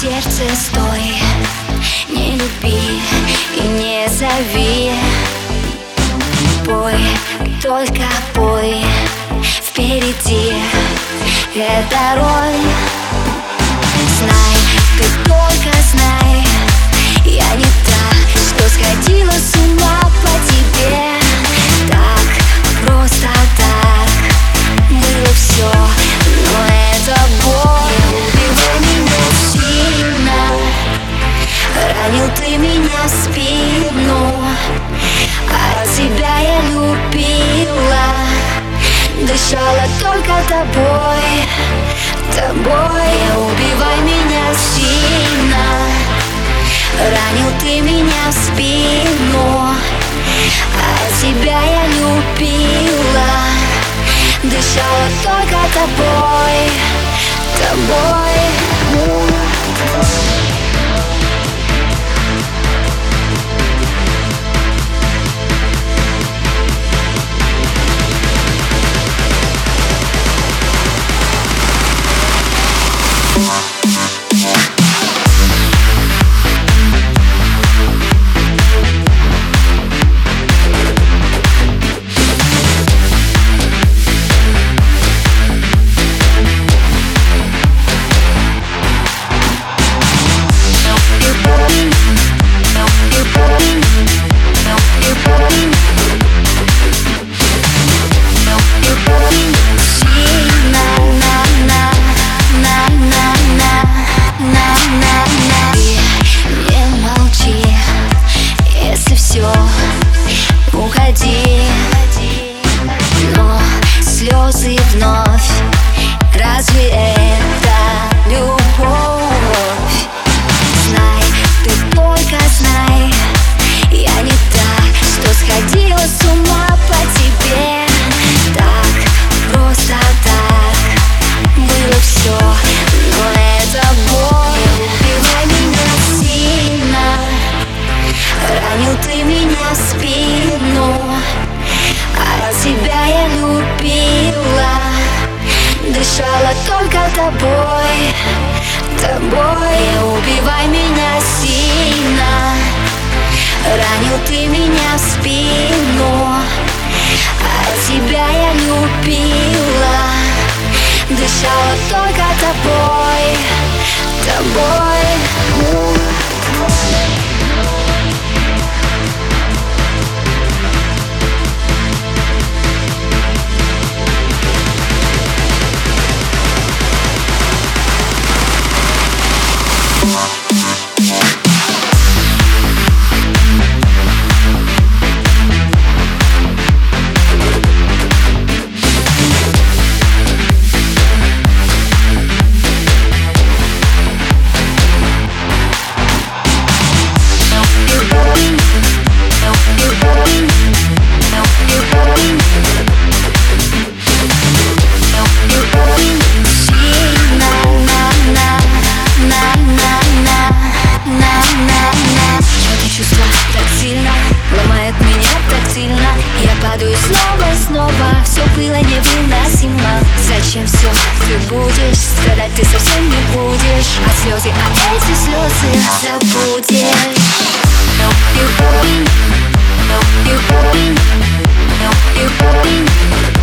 сердце стой Не люби и не зови. Пой, только пой Впереди это роль Знай, ты только знай Я не та, что сходила с ума спину А тебя я любила Дышала только тобой. Тобой Убивай меня сильно Ранил ты меня в спину А тебя я любила Дышала только тобой. Тобой слезы вновь тобой Тобой. Убивай меня сильно. Ранил ты меня в спину А тебя я любила. Дышала только тобой Радуй снова, снова. Все было невыносимо. Зачем все ты будешь? Страдать? Ты совсем не будешь. А слезы, а эти слезы забудешь. No, you No, you No, you